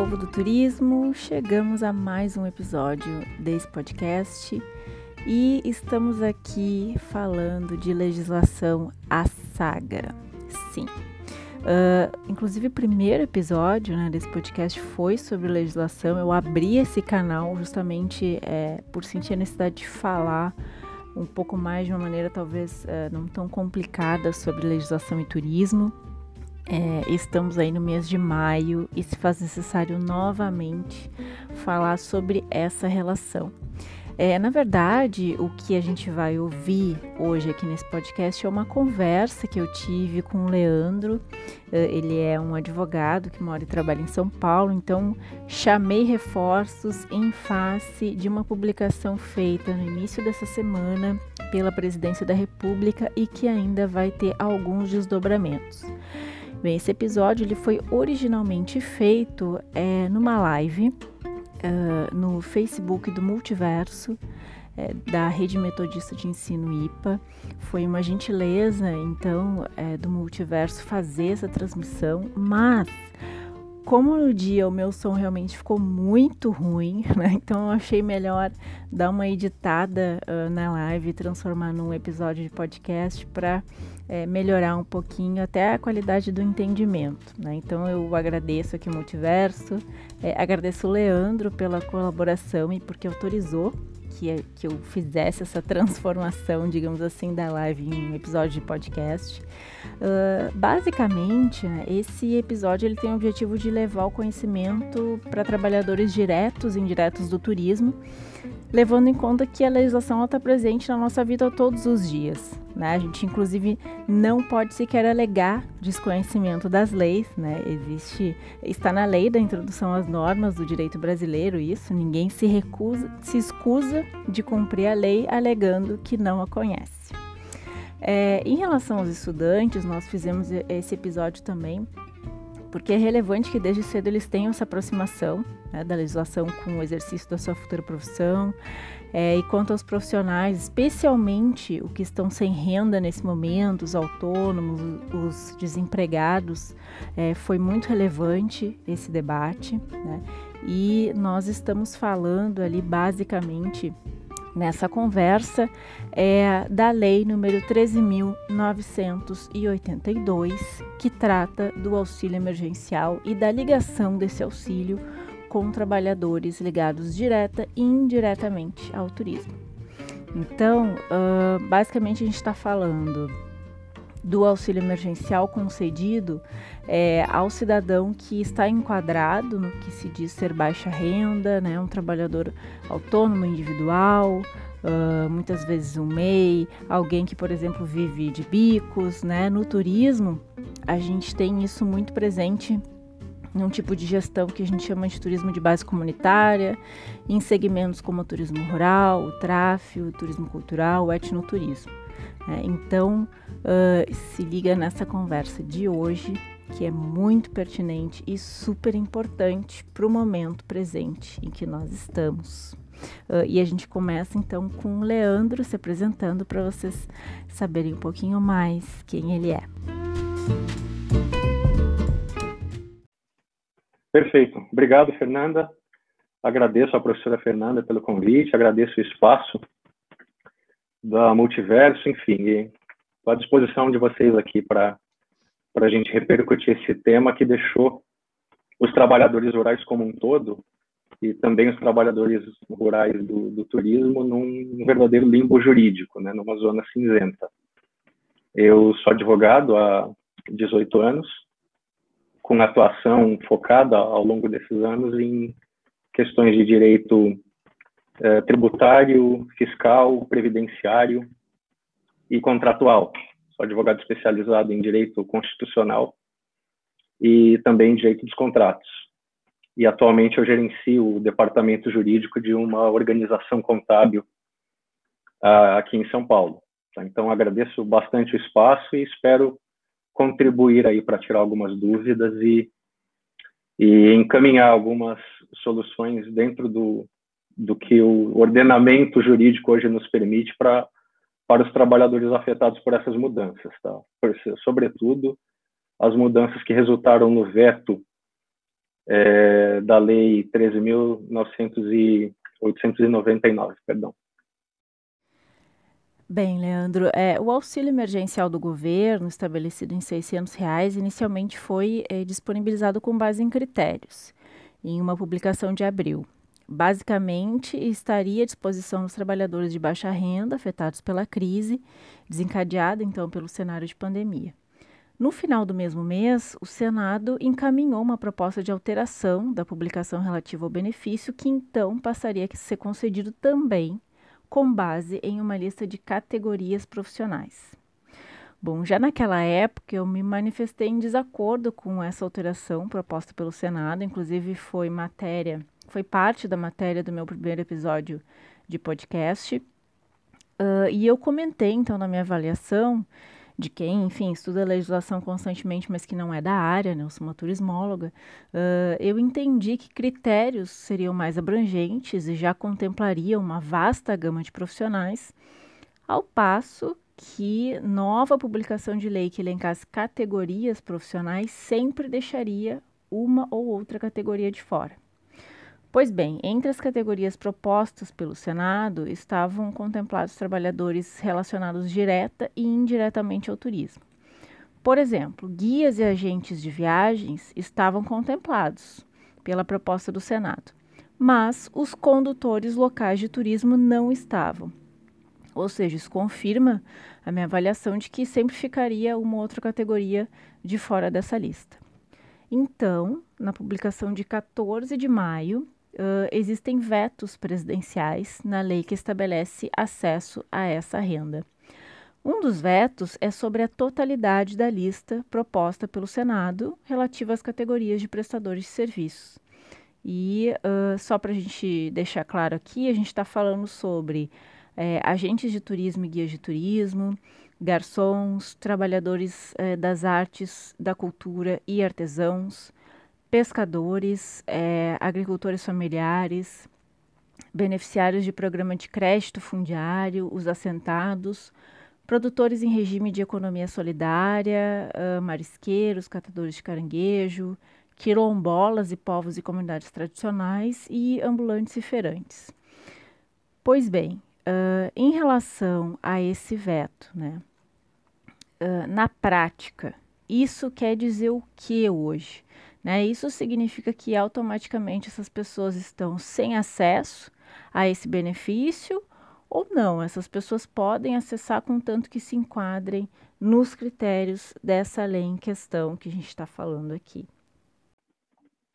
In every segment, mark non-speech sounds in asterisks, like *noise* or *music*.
povo do turismo, chegamos a mais um episódio desse podcast e estamos aqui falando de legislação à saga. Sim. Uh, inclusive, o primeiro episódio né, desse podcast foi sobre legislação. Eu abri esse canal justamente é, por sentir a necessidade de falar um pouco mais de uma maneira talvez uh, não tão complicada sobre legislação e turismo. É, estamos aí no mês de maio e se faz necessário novamente falar sobre essa relação. É, na verdade, o que a gente vai ouvir hoje aqui nesse podcast é uma conversa que eu tive com o Leandro. É, ele é um advogado que mora e trabalha em São Paulo, então chamei reforços em face de uma publicação feita no início dessa semana pela Presidência da República e que ainda vai ter alguns desdobramentos. Bem, esse episódio ele foi originalmente feito é, numa live uh, no Facebook do Multiverso, é, da Rede Metodista de Ensino IPA. Foi uma gentileza, então, é, do Multiverso fazer essa transmissão, mas como no dia o meu som realmente ficou muito ruim, *laughs* né? Então eu achei melhor dar uma editada uh, na live transformar num episódio de podcast para é, melhorar um pouquinho até a qualidade do entendimento. Né? Então eu agradeço aqui o Multiverso, é, agradeço o Leandro pela colaboração e porque autorizou que, que eu fizesse essa transformação, digamos assim, da live em um episódio de podcast. Uh, basicamente, esse episódio ele tem o objetivo de levar o conhecimento para trabalhadores diretos e indiretos do turismo, levando em conta que a legislação está presente na nossa vida todos os dias. Né? A gente, inclusive, não pode sequer alegar desconhecimento das leis. Né? Existe, está na lei da introdução às normas do direito brasileiro isso. Ninguém se recusa, se excusa de cumprir a lei alegando que não a conhece. É, em relação aos estudantes, nós fizemos esse episódio também porque é relevante que desde cedo eles tenham essa aproximação né, da legislação com o exercício da sua futura profissão. É, e quanto aos profissionais, especialmente os que estão sem renda nesse momento, os autônomos, os desempregados, é, foi muito relevante esse debate. Né? E nós estamos falando ali basicamente nessa conversa é da lei número 13.982, que trata do auxílio emergencial e da ligação desse auxílio com trabalhadores ligados direta e indiretamente ao turismo. Então, uh, basicamente, a gente está falando do auxílio emergencial concedido é, ao cidadão que está enquadrado no que se diz ser baixa renda, né, um trabalhador autônomo individual, uh, muitas vezes um MEI, alguém que, por exemplo, vive de bicos, né? No turismo, a gente tem isso muito presente num tipo de gestão que a gente chama de turismo de base comunitária, em segmentos como o turismo rural, o tráfego, o turismo cultural, o etnoturismo. É, então, uh, se liga nessa conversa de hoje, que é muito pertinente e super importante para o momento presente em que nós estamos. Uh, e a gente começa então com o Leandro se apresentando para vocês saberem um pouquinho mais quem ele é. Perfeito. Obrigado, Fernanda. Agradeço à professora Fernanda pelo convite, agradeço o espaço da Multiverso, enfim, estou à disposição de vocês aqui para a gente repercutir esse tema que deixou os trabalhadores rurais como um todo e também os trabalhadores rurais do, do turismo num, verdadeiro limbo jurídico, né, numa zona cinzenta. Eu sou advogado há 18 anos, com atuação focada ao longo desses anos em questões de direito eh, tributário, fiscal, previdenciário e contratual. Sou advogado especializado em direito constitucional e também direito dos contratos e atualmente eu gerencio o departamento jurídico de uma organização contábil uh, aqui em São Paulo. Tá? Então agradeço bastante o espaço e espero contribuir aí para tirar algumas dúvidas e, e encaminhar algumas soluções dentro do, do que o ordenamento jurídico hoje nos permite para para os trabalhadores afetados por essas mudanças, tá? Sobretudo as mudanças que resultaram no veto é, da Lei 13.899, perdão. Bem, Leandro, é, o auxílio emergencial do governo, estabelecido em 600 reais, inicialmente foi é, disponibilizado com base em critérios, em uma publicação de abril. Basicamente, estaria à disposição dos trabalhadores de baixa renda afetados pela crise, desencadeada então pelo cenário de pandemia. No final do mesmo mês, o Senado encaminhou uma proposta de alteração da publicação relativa ao benefício, que então passaria a ser concedido também com base em uma lista de categorias profissionais. Bom, já naquela época eu me manifestei em desacordo com essa alteração proposta pelo Senado, inclusive foi matéria, foi parte da matéria do meu primeiro episódio de podcast. Uh, e eu comentei então na minha avaliação de quem, enfim, estuda legislação constantemente, mas que não é da área, né? Eu sou uma turismóloga. Uh, eu entendi que critérios seriam mais abrangentes e já contemplariam uma vasta gama de profissionais, ao passo que nova publicação de lei que elencasse categorias profissionais sempre deixaria uma ou outra categoria de fora. Pois bem, entre as categorias propostas pelo Senado estavam contemplados trabalhadores relacionados direta e indiretamente ao turismo. Por exemplo, guias e agentes de viagens estavam contemplados pela proposta do Senado, mas os condutores locais de turismo não estavam. Ou seja, isso confirma a minha avaliação de que sempre ficaria uma outra categoria de fora dessa lista. Então, na publicação de 14 de maio, uh, existem vetos presidenciais na lei que estabelece acesso a essa renda. Um dos vetos é sobre a totalidade da lista proposta pelo Senado relativa às categorias de prestadores de serviços. E uh, só para a gente deixar claro aqui, a gente está falando sobre agentes de turismo e guias de turismo, garçons, trabalhadores das artes, da cultura e artesãos, pescadores, é, agricultores familiares, beneficiários de programa de crédito fundiário, os assentados, produtores em regime de economia solidária, uh, marisqueiros, catadores de caranguejo, quilombolas e povos e comunidades tradicionais e ambulantes e feirantes. Pois bem, uh, em relação a esse veto, né, uh, na prática, isso quer dizer o que hoje? Né? Isso significa que automaticamente essas pessoas estão sem acesso a esse benefício ou não. Essas pessoas podem acessar contanto que se enquadrem nos critérios dessa lei em questão que a gente está falando aqui.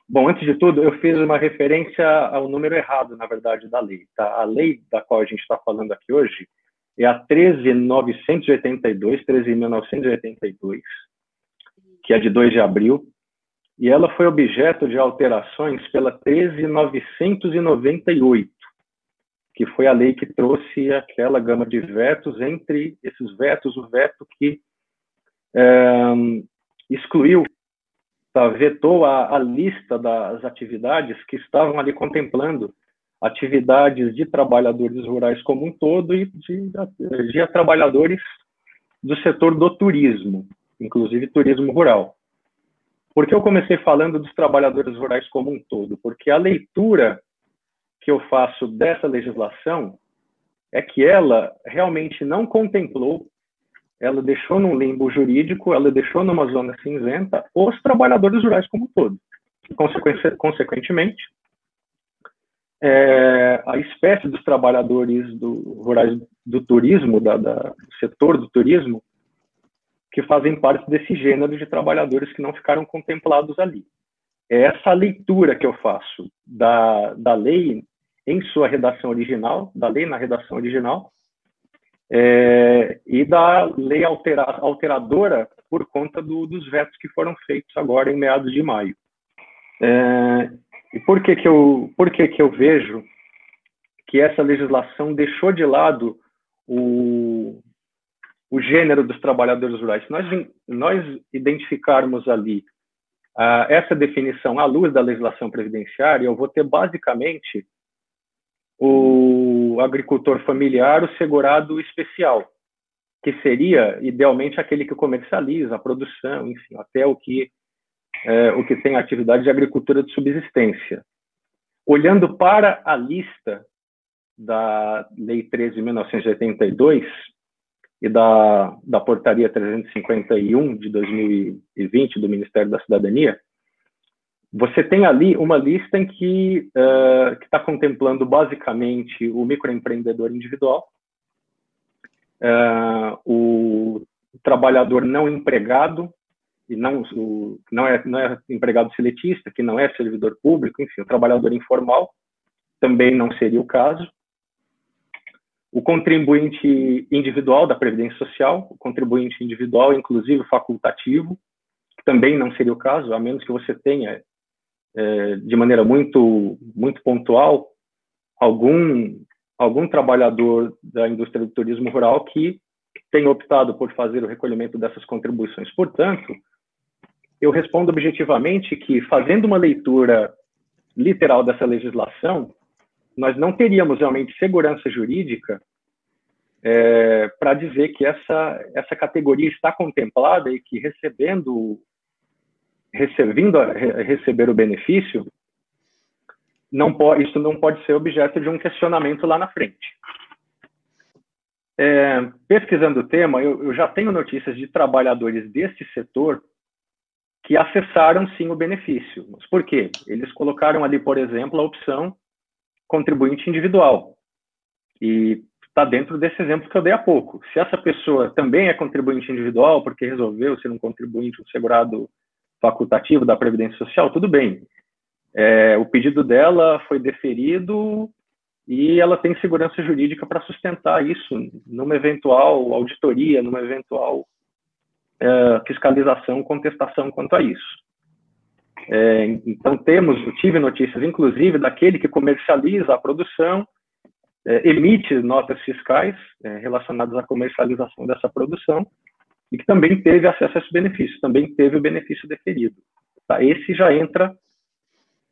Bom, antes de tudo, eu fiz uma referência ao número errado, na verdade, da lei. Tá? A lei da qual a gente está falando aqui hoje é a 13.982, 13.982, que é de 2 de abril e ela foi objeto de alterações pela 13.998, que foi a lei que trouxe aquela gama de vetos, entre esses vetos, o veto que é, excluiu, tá, vetou a, a lista das atividades que estavam ali contemplando atividades de trabalhadores rurais como um todo e de, de trabalhadores do setor do turismo, inclusive turismo rural. Por que eu comecei falando dos trabalhadores rurais como um todo? Porque a leitura que eu faço dessa legislação é que ela realmente não contemplou, ela deixou num limbo jurídico, ela deixou numa zona cinzenta os trabalhadores rurais como um todo. Consequentemente, é, a espécie dos trabalhadores do, rurais do turismo, da, da, do setor do turismo, que fazem parte desse gênero de trabalhadores que não ficaram contemplados ali. É essa leitura que eu faço da, da lei em sua redação original, da lei na redação original, é, e da lei altera, alteradora por conta do, dos vetos que foram feitos agora em meados de maio. É, e por que que eu, por que que eu vejo que essa legislação deixou de lado o, o gênero dos trabalhadores rurais. Se nós, nós identificarmos ali uh, essa definição à luz da legislação previdenciária, eu vou ter basicamente o agricultor familiar, o segurado especial, que seria idealmente aquele que comercializa a produção, enfim, até o que é, o que tem atividade de agricultura de subsistência. Olhando para a lista da Lei 13.1982 e da, da Portaria 351 de 2020 do Ministério da Cidadania, você tem ali uma lista em que uh, está contemplando basicamente o microempreendedor individual, uh, o trabalhador não empregado, e não, o, não, é, não é empregado seletista, que não é servidor público, enfim, o trabalhador informal, também não seria o caso. O contribuinte individual da Previdência Social, o contribuinte individual, inclusive facultativo, também não seria o caso, a menos que você tenha é, de maneira muito, muito pontual, algum, algum trabalhador da indústria do turismo rural que tenha optado por fazer o recolhimento dessas contribuições. Portanto, eu respondo objetivamente que, fazendo uma leitura literal dessa legislação, nós não teríamos realmente segurança jurídica é, para dizer que essa, essa categoria está contemplada e que recebendo recebendo receber o benefício, não pode, isso não pode ser objeto de um questionamento lá na frente. É, pesquisando o tema, eu, eu já tenho notícias de trabalhadores deste setor que acessaram sim o benefício. Mas por quê? Eles colocaram ali, por exemplo, a opção contribuinte individual. E está dentro desse exemplo que eu dei há pouco. Se essa pessoa também é contribuinte individual, porque resolveu ser um contribuinte, um segurado facultativo da Previdência Social, tudo bem. É, o pedido dela foi deferido e ela tem segurança jurídica para sustentar isso numa eventual auditoria, numa eventual é, fiscalização, contestação quanto a isso. É, então temos, tive notícias, inclusive, daquele que comercializa a produção, é, emite notas fiscais é, relacionadas à comercialização dessa produção e que também teve acesso a esse benefício, também teve o benefício deferido. Tá? Esse já entra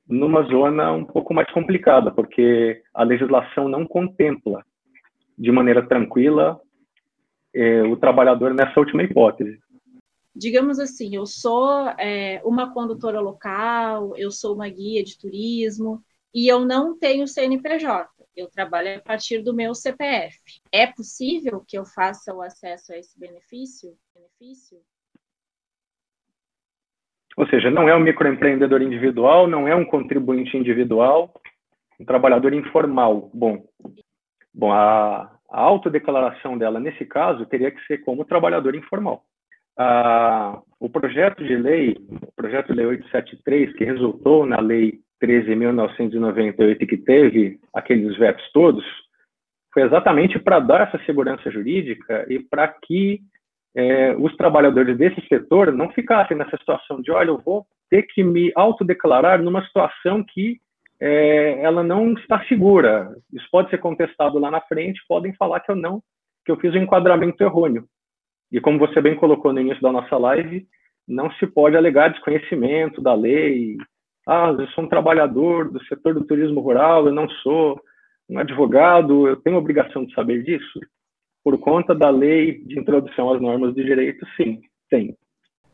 numa zona um pouco mais complicada, porque a legislação não contempla de maneira tranquila é, o trabalhador nessa última hipótese. Digamos assim, eu sou é, uma condutora local, eu sou uma guia de turismo e eu não tenho CNPJ eu trabalho a partir do meu CPF. É possível que eu faça o acesso a esse benefício? benefício? Ou seja, não é um microempreendedor individual, não é um contribuinte individual, um trabalhador informal. Bom, bom a, a autodeclaração dela, nesse caso, teria que ser como trabalhador informal. Ah, o projeto de lei, o projeto de lei 873, que resultou na lei 13.998 que teve aqueles vetos todos, foi exatamente para dar essa segurança jurídica e para que é, os trabalhadores desse setor não ficassem nessa situação de, olha, eu vou ter que me autodeclarar numa situação que é, ela não está segura. Isso pode ser contestado lá na frente, podem falar que eu não, que eu fiz um enquadramento errôneo. E como você bem colocou no início da nossa live, não se pode alegar desconhecimento da lei, ah, eu sou um trabalhador do setor do turismo rural, eu não sou um advogado, eu tenho obrigação de saber disso? Por conta da lei de introdução às normas de direito, sim, tem.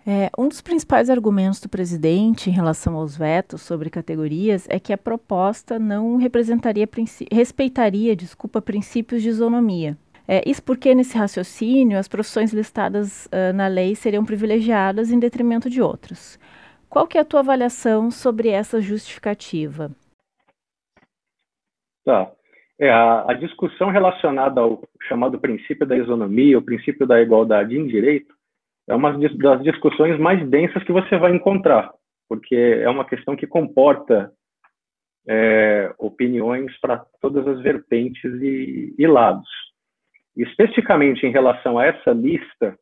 É, um dos principais argumentos do presidente em relação aos vetos sobre categorias é que a proposta não representaria, respeitaria, desculpa, princípios de isonomia. É, isso porque, nesse raciocínio, as profissões listadas uh, na lei seriam privilegiadas em detrimento de outras. Qual que é a tua avaliação sobre essa justificativa? Tá. É, a, a, discussão relacionada ao chamado princípio da isonomia, o princípio da igualdade em direito, é uma das discussões mais densas que você vai encontrar, porque é uma questão que comporta é, opiniões para todas as vertentes e, e, lados. Especificamente em relação a essa lista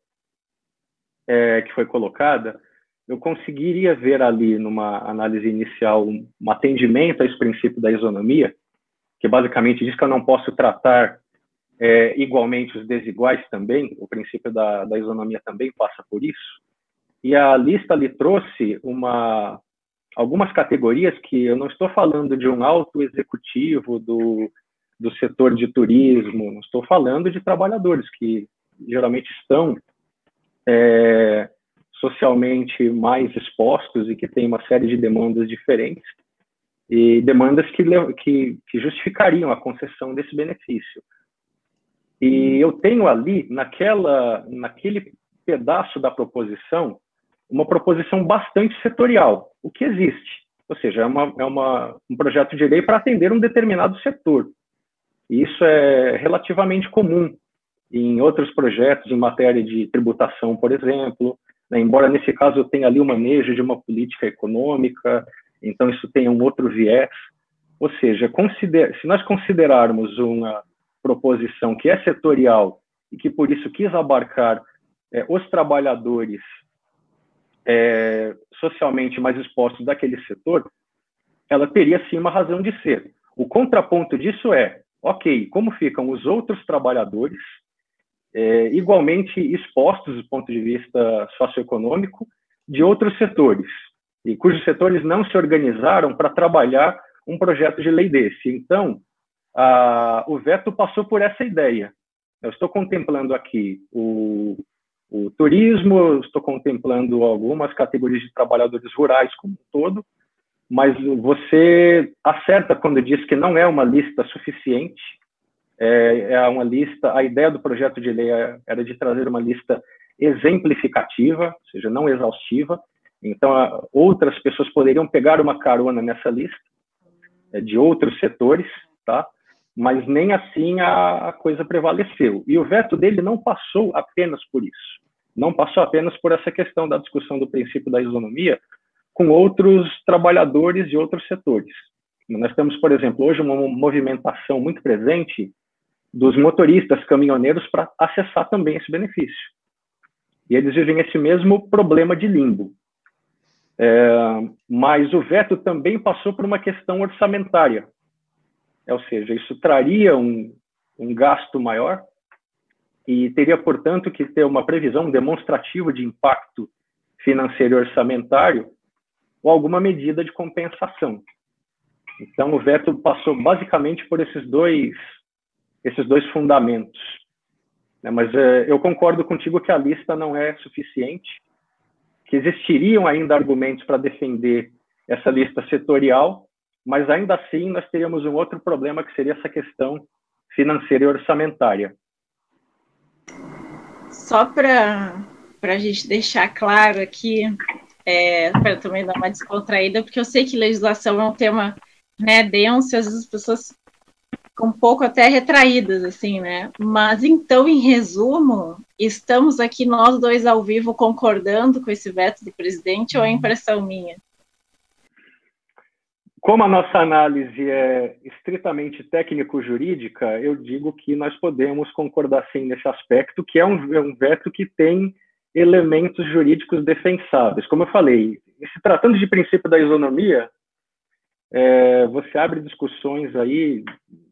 é, que foi colocada, eu conseguiria ver ali, numa análise inicial, um, um atendimento a esse princípio da isonomia, que basicamente diz que eu não posso tratar é, igualmente os desiguais também, o princípio da, da isonomia também passa por isso. E a lista ali trouxe uma, algumas categorias que eu não estou falando de um alto executivo do, do setor de turismo, estou falando de trabalhadores que geralmente estão é, socialmente mais expostos e que têm uma série de demandas diferentes e demandas que, que, que justificariam a concessão desse benefício. E eu tenho ali, naquela, naquele pedaço da proposição, uma proposição bastante setorial, o que existe. Ou seja, é, uma, é uma, um projeto de lei para atender um determinado setor. E isso é relativamente comum em outros projetos em matéria de tributação, por exemplo, né? embora nesse caso eu tenha ali o manejo de uma política econômica, então isso tem um outro viés. Ou seja, se nós considerarmos uma proposição que é setorial e que por isso quis abarcar é, os trabalhadores é, socialmente mais expostos daquele setor, ela teria sim uma razão de ser. O contraponto disso é, ok, como ficam os outros trabalhadores é, igualmente expostos do ponto de vista socioeconômico de outros setores, e cujos setores não se organizaram para trabalhar um projeto de lei desse. Então, a, o veto passou por essa ideia. Eu estou contemplando aqui o, o turismo, estou contemplando algumas categorias de trabalhadores rurais como um todo, mas você acerta quando diz que não é uma lista suficiente é, é uma lista, a ideia do projeto de lei era de trazer uma lista exemplificativa, ou seja, não exaustiva. Então, outras pessoas poderiam pegar uma carona nessa lista é, de outros setores, tá? Mas nem assim a, a coisa prevaleceu. E o veto dele não passou apenas por isso. Não passou apenas por essa questão da discussão do princípio da isonomia com outros trabalhadores de outros setores. Nós temos, por exemplo, hoje uma movimentação muito presente dos motoristas caminhoneiros para acessar também esse benefício. E eles vivem esse mesmo problema de limbo. É, mas o veto também passou por uma questão orçamentária. É, ou seja, isso traria um, um gasto maior e teria, portanto, que ter uma previsão demonstrativa de impacto financeiro e orçamentário ou alguma medida de compensação. Então, o veto passou basicamente por esses dois esses dois fundamentos. Né? Mas é, eu concordo contigo que a lista não é suficiente, que existiriam ainda argumentos para defender essa lista setorial, mas ainda assim nós teríamos um outro problema que seria essa questão financeira e orçamentária. Só para a gente deixar claro aqui, é, para também dar uma descontraída, porque eu sei que legislação é um tema né, denso, às vezes as pessoas um pouco até retraídas, assim, né? Mas então, em resumo, estamos aqui nós dois ao vivo concordando com esse veto do presidente ou é impressão minha? Como a nossa análise é estritamente técnico-jurídica, eu digo que nós podemos concordar sim nesse aspecto, que é um, é um veto que tem elementos jurídicos defensáveis. Como eu falei, se tratando de princípio da isonomia, é, você abre discussões aí,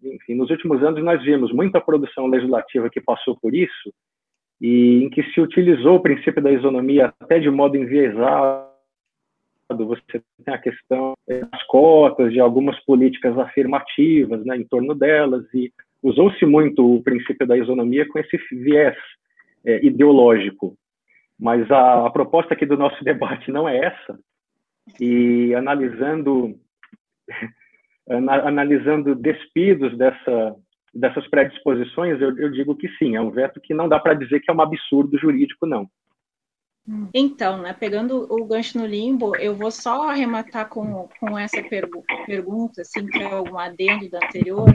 enfim, nos últimos anos nós vimos muita produção legislativa que passou por isso e em que se utilizou o princípio da isonomia até de modo enviesado. Você tem a questão das cotas, de algumas políticas afirmativas né, em torno delas, e usou-se muito o princípio da isonomia com esse viés é, ideológico. Mas a, a proposta aqui do nosso *laughs* debate não é essa. E analisando analisando despidos dessa, dessas predisposições, eu, eu, digo que sim, é um veto que não dá para dizer que é um absurdo jurídico, não. Então, né, pegando o gancho no limbo, eu vou só arrematar com, com essa pergu pergunta, assim, que é um adendo da anterior,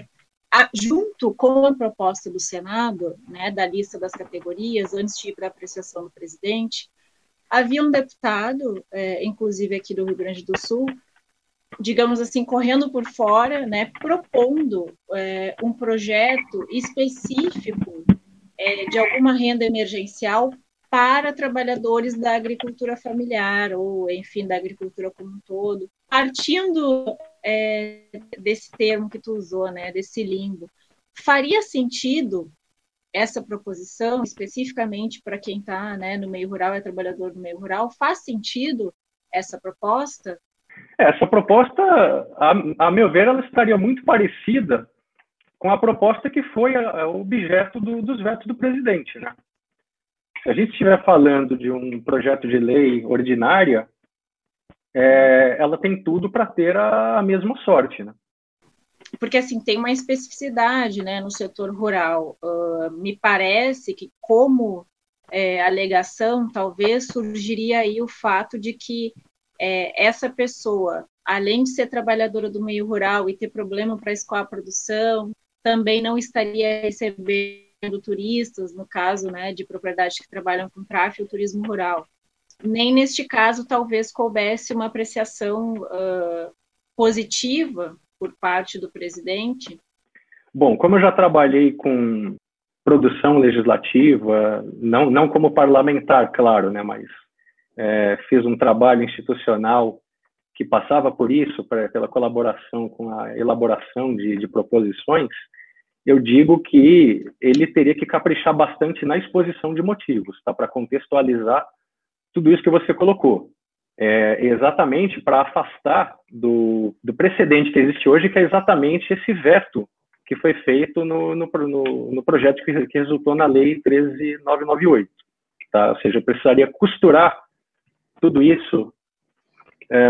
a, junto com a proposta do Senado, né, da lista das categorias, antes de ir para a apreciação do presidente, havia um deputado, é, inclusive aqui do Rio Grande do Sul, digamos assim, correndo por fora, né, propondo é, um projeto específico é, de alguma renda emergencial para trabalhadores da agricultura familiar ou, enfim, da agricultura como um todo, partindo é, desse termo que tu usou, né, desse limbo, faria sentido essa proposição especificamente para quem está né, no meio rural, é trabalhador do meio rural, faz sentido essa proposta? Essa proposta, a, a, meu ver, ela estaria muito parecida com a proposta que foi objeto do, dos vetos do presidente, né? Se a gente estiver falando de um projeto de lei ordinária, é, ela tem tudo para ter a, a, mesma sorte, né? Porque, assim, tem uma especificidade né, no setor rural. Uh, me parece que, como é, alegação, talvez surgiria aí o fato de que é, essa pessoa, além de ser trabalhadora do meio rural e ter problema para escoar a produção, também não estaria recebendo turistas, no caso né, de propriedades que trabalham com tráfego turismo rural. Nem neste caso, talvez coubesse uma apreciação uh, positiva por parte do presidente. Bom, como eu já trabalhei com produção legislativa, não, não como parlamentar, claro, né, mas é, fiz um trabalho institucional que passava por isso, pra, pela colaboração com a elaboração de, de proposições, eu digo que ele teria que caprichar bastante na exposição de motivos, tá? para contextualizar tudo isso que você colocou. É, exatamente para afastar do, do precedente que existe hoje, que é exatamente esse veto que foi feito no, no, no, no projeto que, que, resultou na Lei 13998. Tá? Ou seja, eu precisaria costurar tudo isso é,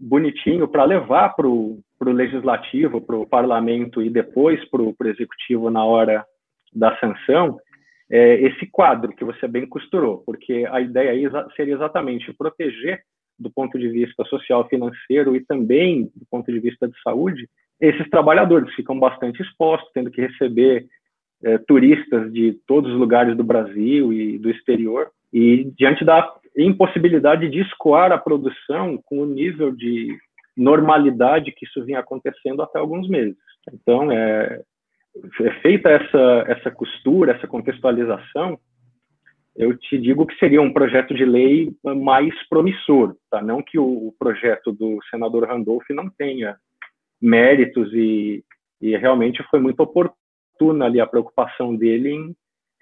bonitinho para levar para o legislativo, para o parlamento e depois para o executivo na hora da sanção, é, esse quadro que você bem costurou, porque a ideia aí seria exatamente proteger do ponto de vista social, financeiro e também do ponto de vista de saúde esses trabalhadores ficam bastante expostos, tendo que receber é, turistas de todos os lugares do Brasil e do exterior, e diante da impossibilidade de escoar a produção com o nível de normalidade que isso vinha acontecendo até alguns meses. Então, é, feita essa, essa costura, essa contextualização, eu te digo que seria um projeto de lei mais promissor, tá? Não que o projeto do senador Randolph não tenha méritos e, e realmente foi muito oportuna ali a preocupação dele em,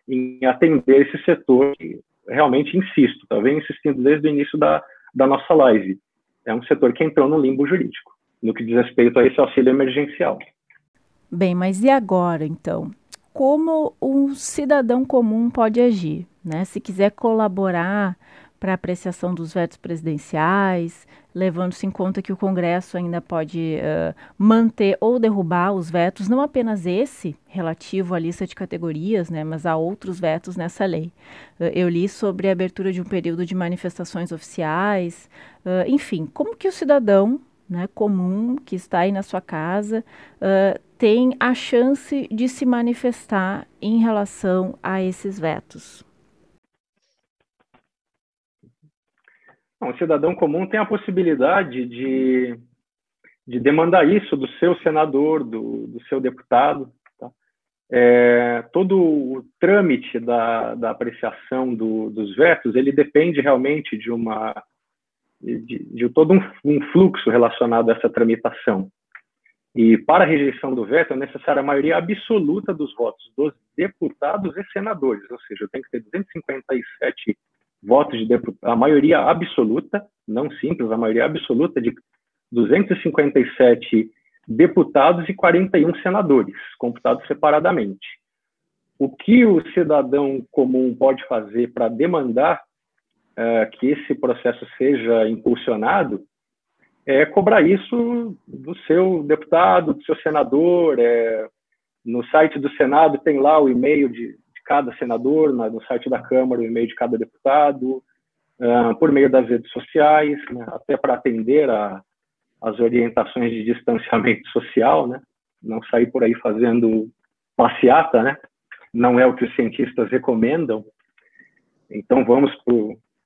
em atender esse setor que realmente insisto, tá vendo insistindo desde o início da, da nossa live. É um setor que entrou no limbo jurídico, no que diz respeito a esse auxílio emergencial. Bem, mas e agora, então? Como um cidadão comum pode agir? Né? Se quiser colaborar para apreciação dos vetos presidenciais, levando-se em conta que o Congresso ainda pode uh, manter ou derrubar os vetos, não apenas esse relativo à lista de categorias, né, mas há outros vetos nessa lei. Uh, eu li sobre a abertura de um período de manifestações oficiais, uh, enfim, como que o cidadão né, comum que está aí na sua casa tem a chance de se manifestar em relação a esses vetos? Não, o cidadão comum tem a possibilidade de, de demandar isso do seu senador, do, do seu deputado. Tá? É, todo o trâmite da, da apreciação do, dos vetos, ele depende realmente de uma de, de todo um, um, fluxo relacionado a essa tramitação. E para a rejeição do veto é necessária a maioria absoluta dos votos dos deputados e senadores, ou seja, tem que ter 257 votos de deputados, a maioria absoluta, não simples, a maioria absoluta de 257 deputados e 41 senadores, computados separadamente. O que o cidadão comum pode fazer para demandar uh, que esse processo seja impulsionado é cobrar isso do seu deputado, do seu senador. É, no site do Senado tem lá o e-mail de, cada senador, no site da Câmara, o e-mail de cada deputado, uh, por meio das redes sociais, né, até para atender a, as orientações de distanciamento social, né, não sair por aí fazendo passeata, né, não é o que os cientistas recomendam. Então vamos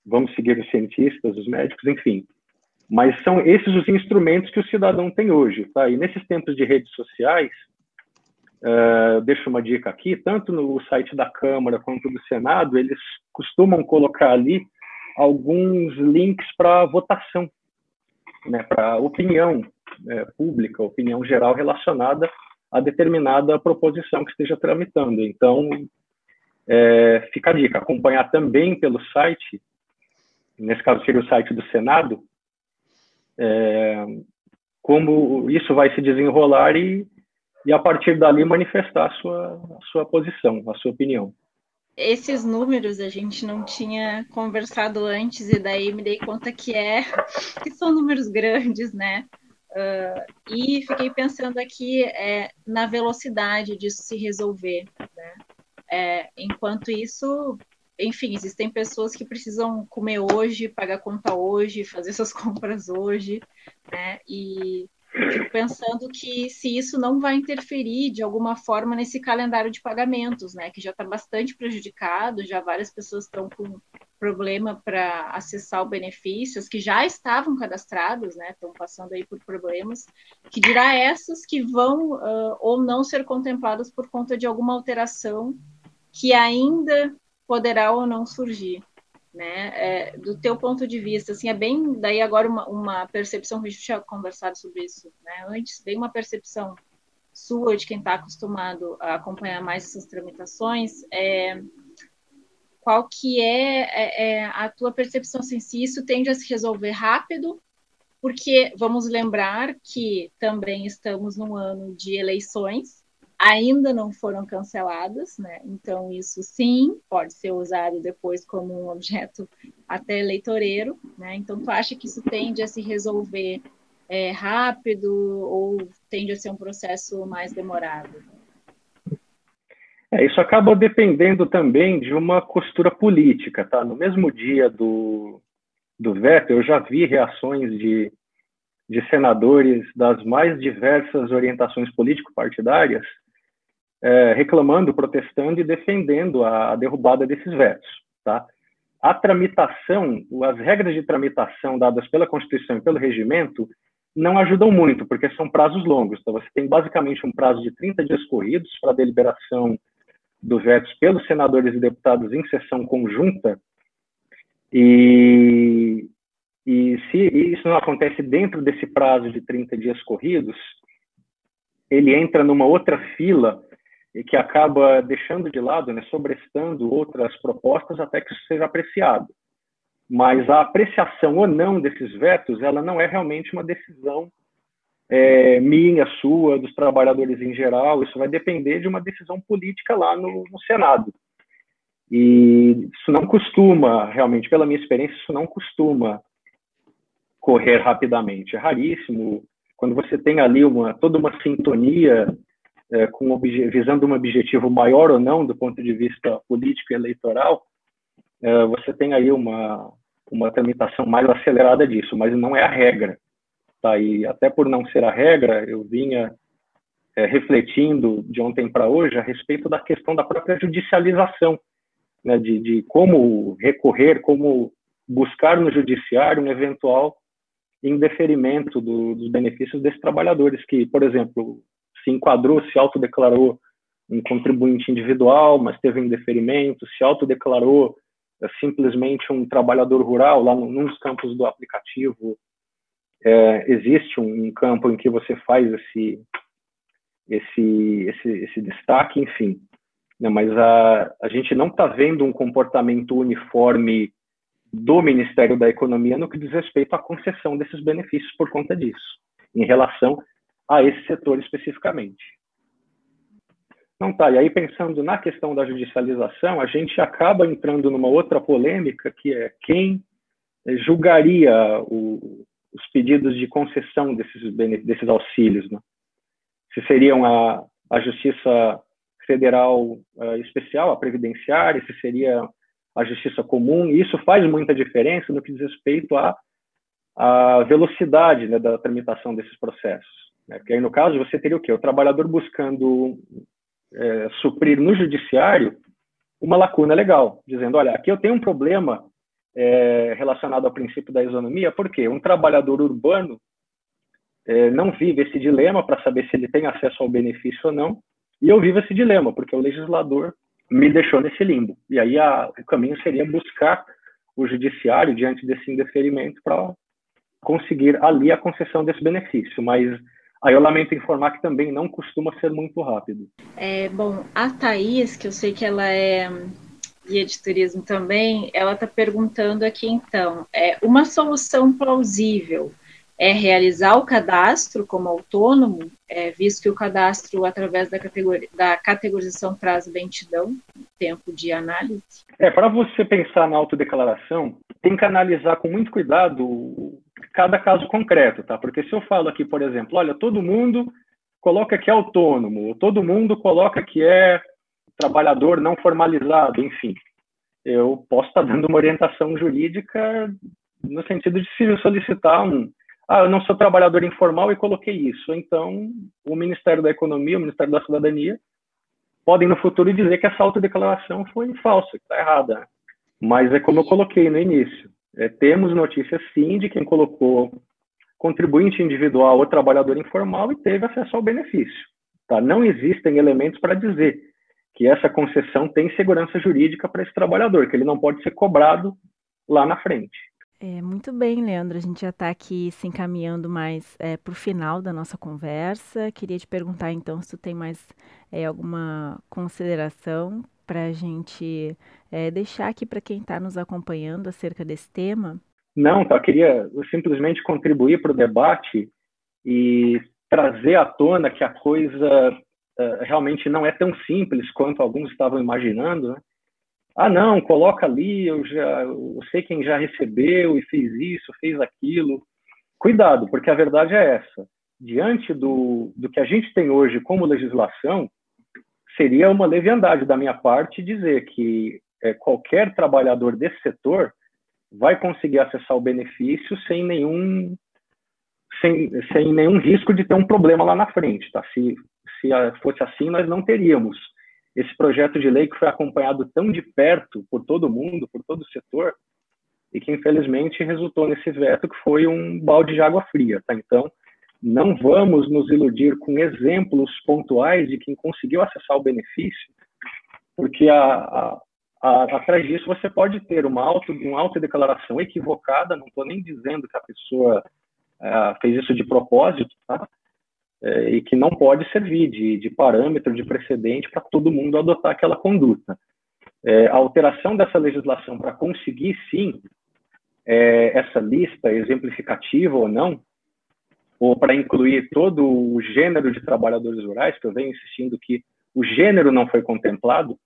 vamos seguir os cientistas, os médicos, enfim. Mas são esses os instrumentos que o cidadão tem hoje, tá? E nesses tempos de redes sociais, Uh, deixo uma dica aqui, tanto no site da Câmara quanto do Senado, eles costumam colocar ali alguns links para votação, né, para opinião é, pública, opinião geral relacionada a determinada proposição que esteja tramitando. Então, é, fica a dica, acompanhar também pelo site, nesse caso seria o site do Senado, é, como isso vai se desenrolar e e a partir dali manifestar a sua, a sua posição, a sua opinião. esses números a gente não tinha conversado antes e daí me dei conta que é que são números grandes, né? Uh, e fiquei pensando aqui é, na velocidade disso se resolver, né? É, enquanto isso, enfim, existem pessoas que precisam comer hoje, pagar conta hoje, fazer suas *laughs* compras hoje, né? E fico pensando que se isso não vai interferir de alguma forma nesse calendário de pagamentos, né? Que já está bastante prejudicado, já várias pessoas estão com problema para acessar o benefício, que já estavam cadastrados, né? Estão passando aí por problemas, que dirá essas que vão uh, ou não ser contempladas por conta de alguma alteração que ainda poderá ou não surgir. Né? É, do teu ponto de vista, assim, é bem daí agora uma, uma percepção que a gente tinha conversado sobre isso, né? Antes, bem uma percepção sua de quem está acostumado a acompanhar mais essas tramitações, é, qual que é, é, é, a tua percepção assim, se isso tende a se resolver rápido, porque vamos lembrar que também estamos num ano de eleições, ainda não foram canceladas, né? Então, isso sim pode ser usado depois como um objeto até eleitoreiro, né? Então, tu acha que isso tende a se resolver é, rápido ou tende a ser um processo mais demorado? É, isso acaba dependendo também de uma costura política, tá? No mesmo dia do, do veto, eu já vi reações de, de senadores das mais diversas orientações político-partidárias é, reclamando, protestando e defendendo a, a, derrubada desses vetos. Tá? A tramitação, as regras de tramitação dadas pela Constituição e pelo regimento não ajudam muito, porque são prazos longos. Então, você tem basicamente um prazo de 30 dias corridos para a deliberação do vetos pelos senadores e deputados em sessão conjunta, e, e se isso não acontece dentro desse prazo de 30 dias corridos, ele entra numa outra fila e que acaba deixando de lado, né, sobrestando outras propostas até que isso seja apreciado. Mas a apreciação ou não desses vetos, ela não é realmente uma decisão é, minha, sua, dos trabalhadores em geral, isso vai depender de uma decisão política lá no, no Senado. E isso não costuma, realmente, pela minha experiência, isso não costuma correr rapidamente. É raríssimo. Quando você tem ali uma, toda uma sintonia é, com visando um objetivo maior ou não do ponto de vista político e eleitoral, é, você tem aí uma, uma tramitação mais acelerada disso, mas não é a regra. Tá? E até por não ser a regra, eu vinha é, refletindo de ontem para hoje a respeito da questão da própria judicialização, né, de, de como recorrer, como buscar no judiciário um eventual indeferimento do, dos benefícios desses trabalhadores que, por exemplo, se enquadrou, se autodeclarou um contribuinte individual, mas teve um indeferimento, se autodeclarou é, simplesmente um trabalhador rural, lá num dos campos do aplicativo, é, existe um, um, campo em que você faz esse, esse, esse, esse destaque, enfim. Né, mas a, a gente não está vendo um comportamento uniforme do Ministério da Economia no que diz respeito à concessão desses benefícios por conta disso, em relação a esse setor especificamente. Não tá. E aí, pensando na questão da judicialização, a gente acaba entrando numa outra polêmica, que é quem julgaria o, os pedidos de concessão desses, desses auxílios. Né? Se seriam a, a Justiça Federal uh, Especial, a Previdenciária, se seria a Justiça Comum. E isso faz muita diferença no que diz respeito à, à velocidade né, da tramitação desses processos. Né? Porque aí, no caso, você teria o quê? O trabalhador buscando é, suprir no judiciário uma lacuna legal, dizendo, olha, aqui eu tenho um problema é, relacionado ao princípio da isonomia, porque um trabalhador urbano é, não vive esse dilema para saber se ele tem acesso ao benefício ou não, e eu vivo esse dilema, porque o legislador me deixou nesse limbo. E aí a, o caminho seria buscar o judiciário diante desse indeferimento para conseguir ali a concessão desse benefício. Mas Aí eu lamento informar que também não costuma ser muito rápido. É, bom, a Thaís, que eu sei que ela é guia de turismo também, ela está perguntando aqui então, é uma solução plausível é realizar o cadastro como autônomo, é, visto que o cadastro, através da, categoria, da categorização, traz lentidão, tempo de análise? É, para você pensar na autodeclaração, tem que analisar com muito cuidado cada caso concreto, tá? Porque se eu falo aqui, por exemplo, olha, todo mundo coloca que é autônomo, todo mundo coloca que é trabalhador não formalizado, enfim, eu posso estar dando uma orientação jurídica no sentido de se solicitar um ah, eu não sou trabalhador informal e coloquei isso. Então, o Ministério da Economia, o Ministério da Cidadania, podem no futuro dizer que essa autodeclaração foi falsa, que está errada. Mas é como eu coloquei no início. É, temos notícias, sim, de quem colocou contribuinte individual ou trabalhador informal e teve acesso ao benefício. Tá? Não existem elementos para dizer que essa concessão tem segurança jurídica para esse trabalhador, que ele não pode ser cobrado lá na frente. É, muito bem, Leandro. A gente já está aqui se encaminhando mais é, para o final da nossa conversa. Queria te perguntar, então, se tu tem mais é, alguma consideração para a gente é, deixar aqui para quem está nos acompanhando acerca desse tema. Não. Eu queria simplesmente contribuir para o debate e trazer à tona que a coisa uh, realmente não é tão simples quanto alguns estavam imaginando. Né? Ah, não, coloca ali, eu já eu sei quem já recebeu e fez isso, fez aquilo. Cuidado, porque a verdade é essa. Diante do, do que a gente tem hoje como legislação, seria uma leviandade da minha parte dizer que é, qualquer trabalhador desse setor vai conseguir acessar o benefício sem nenhum sem, sem nenhum risco de ter um problema lá na frente, tá? Se, se fosse assim, nós não teríamos esse projeto de lei que foi acompanhado tão de perto por todo mundo, por todo o setor, e que infelizmente resultou nesse veto que foi um balde de água fria, tá? Então, não vamos nos iludir com exemplos pontuais de quem conseguiu acessar o benefício, porque a, a, atrás disso você pode ter uma, auto, uma autodeclaração equivocada, não estou nem dizendo que a pessoa uh, fez isso de propósito, tá? é, e que não pode servir de, de parâmetro, de precedente para todo mundo adotar aquela conduta. É, a alteração dessa legislação para conseguir, sim, é, essa lista exemplificativa ou não, ou para incluir todo o gênero de trabalhadores rurais, que eu venho insistindo que o gênero não foi contemplado,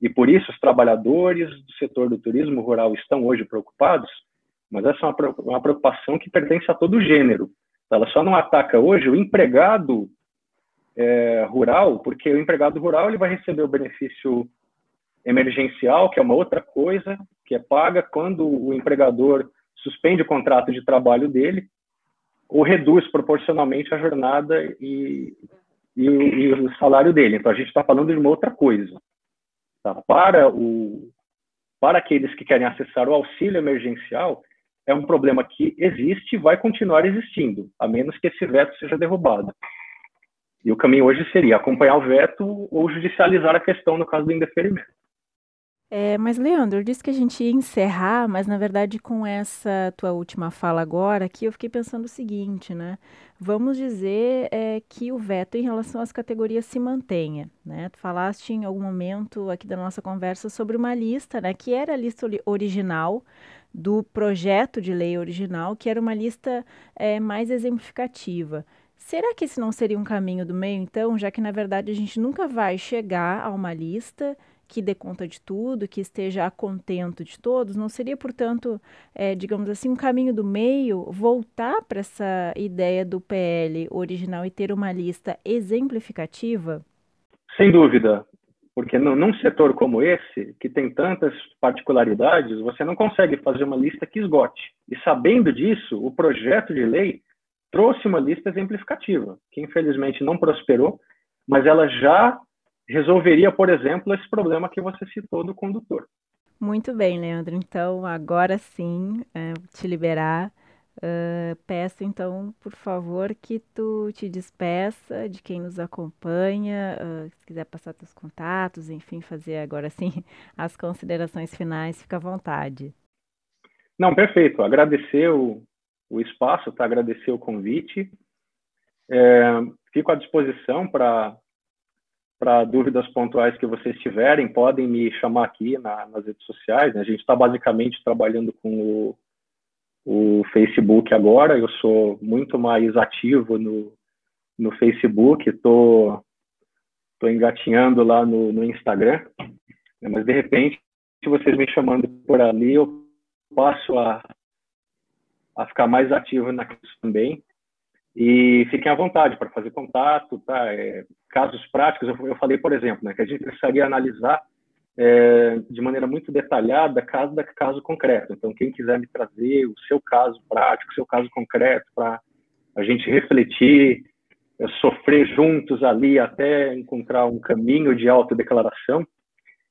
e por isso os trabalhadores do setor do turismo rural estão hoje preocupados, mas essa é uma preocupação que pertence a todo gênero. Ela só não ataca hoje o empregado é, rural, porque o empregado rural ele vai receber o benefício emergencial, que é uma outra coisa, que é paga quando o empregador suspende o contrato de trabalho dele ou reduz proporcionalmente a jornada e, e, o, e o, salário dele. Então, a gente está falando de uma outra coisa. Tá? Para, o, para aqueles que querem acessar o auxílio emergencial, é um problema que existe e vai continuar existindo, a menos que esse veto seja derrubado. E o caminho hoje seria acompanhar o veto ou judicializar a questão no caso do indeferimento. É, mas, Leandro, disse que a gente ia encerrar, mas na verdade, com essa tua última fala agora, aqui eu fiquei pensando o seguinte, né? Vamos dizer é, que o veto em relação às categorias se mantenha, né? Tu falaste em algum momento aqui da nossa conversa sobre uma lista, né? Que era a lista original do projeto de lei original, que era uma lista é, mais exemplificativa. Será que esse não seria um caminho do meio, então, já que na verdade a gente nunca vai chegar a uma lista que dê conta de tudo, que esteja contento de todos? Não seria, portanto, é, digamos assim, um caminho do meio voltar para essa ideia do PL original e ter uma lista exemplificativa? Sem dúvida. Porque num setor como esse, que tem tantas particularidades, você não consegue fazer uma lista que esgote. E sabendo disso, o projeto de lei trouxe uma lista exemplificativa, que infelizmente não prosperou, mas ela já resolveria, por exemplo, esse problema que você citou do condutor. Muito bem, Leandro. Então, agora sim, é, te liberar Uh, peço então, por favor, que tu te despeça de quem nos acompanha, uh, se quiser passar teus contatos, enfim, fazer agora sim *laughs* as considerações finais, fica à vontade. Não, perfeito. Agradecer o, o espaço, tá? agradecer o convite. É, fico à disposição para para dúvidas pontuais que vocês tiverem, podem me chamar aqui na, nas redes sociais. Né? A gente está basicamente trabalhando com o o Facebook agora, eu sou muito mais ativo no, no Facebook, estou tô, tô engatinhando lá no, no Instagram, né, mas de repente, se vocês me chamando por ali, eu passo a, a ficar mais ativo naquilo também. E fiquem à vontade para fazer contato, tá? É, casos práticos, eu, eu, falei, por exemplo, né, que a gente precisaria analisar é, de maneira muito detalhada caso da caso concreto. Então, quem quiser me trazer o seu caso prático, o seu caso concreto, para a gente refletir, é, sofrer juntos ali até encontrar um caminho de autodeclaração,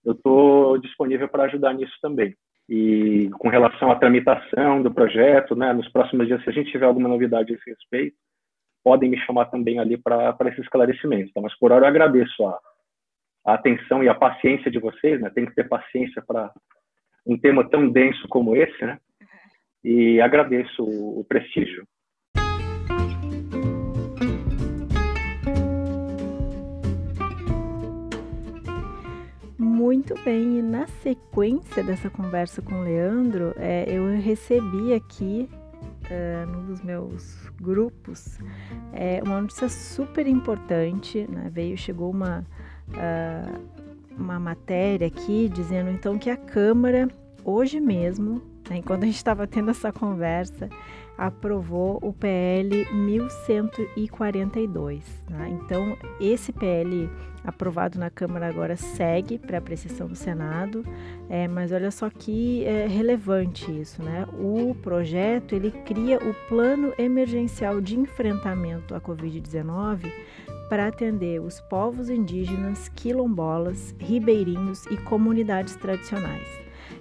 eu estou disponível para ajudar nisso também. E com relação à tramitação do projeto, né, nos próximos dias, se a gente tiver alguma novidade a esse respeito, podem me chamar também ali para esses esclarecimentos. Tá? Mas por hora eu agradeço a, a atenção e a paciência de vocês, né? Tem que ter paciência para um tema tão denso como esse, né? E agradeço o, prestígio. Muito bem, e na sequência dessa conversa com o Leandro, é, eu recebi aqui uh, num dos meus grupos é, uma notícia super importante, né? Veio, chegou uma uh, uma matéria aqui dizendo então que a Câmara, hoje mesmo, né, enquanto a gente estava tendo essa conversa, aprovou o PL 1142. Né? Então, esse PL aprovado na Câmara agora segue para apreciação do Senado, é, mas olha só que é relevante isso, né? O projeto ele cria o Plano Emergencial de Enfrentamento à Covid-19 para atender os povos indígenas, quilombolas, ribeirinhos e comunidades tradicionais.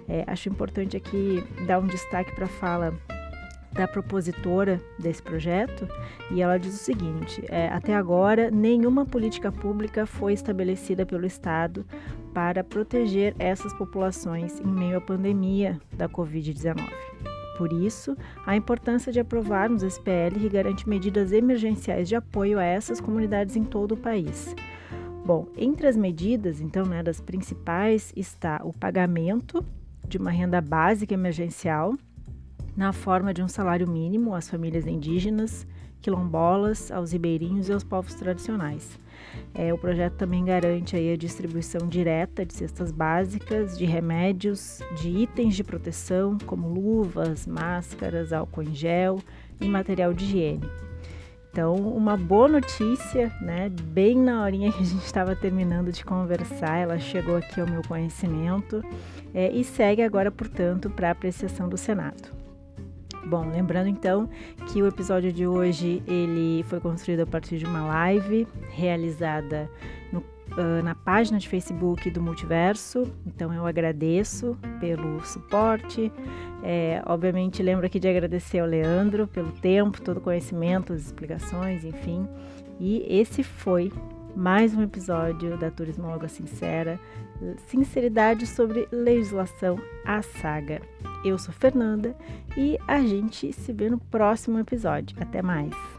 É, acho importante aqui dar um destaque para a fala da propositora desse projeto e ela diz o seguinte: é, até agora nenhuma política pública foi estabelecida pelo Estado para proteger essas populações em meio à pandemia da Covid-19. Por isso, a importância de aprovarmos esse PL que garante medidas emergenciais de apoio a essas comunidades em todo o país. Bom, entre as medidas, então, né, das principais está o pagamento de uma renda básica emergencial na forma de um salário mínimo às famílias indígenas, quilombolas, aos ribeirinhos e aos povos tradicionais. É, o projeto também garante aí a distribuição direta de cestas básicas, de remédios, de itens de proteção, como luvas, máscaras, álcool em gel e material de higiene. Então, uma boa notícia, né? Bem na horinha que a gente estava terminando de conversar, ela chegou aqui ao meu conhecimento é, e segue agora, portanto, para apreciação do Senado. Bom, lembrando então que o episódio de hoje ele foi construído a partir de uma live realizada no, uh, na página de Facebook do Multiverso. Então eu agradeço pelo suporte. É, obviamente lembro aqui de agradecer ao Leandro pelo tempo, todo o conhecimento, as explicações, enfim. E esse foi mais um episódio da Turismóloga Sincera, sinceridade sobre legislação, a saga. Eu sou Fernanda e a gente se vê no próximo episódio. Até mais!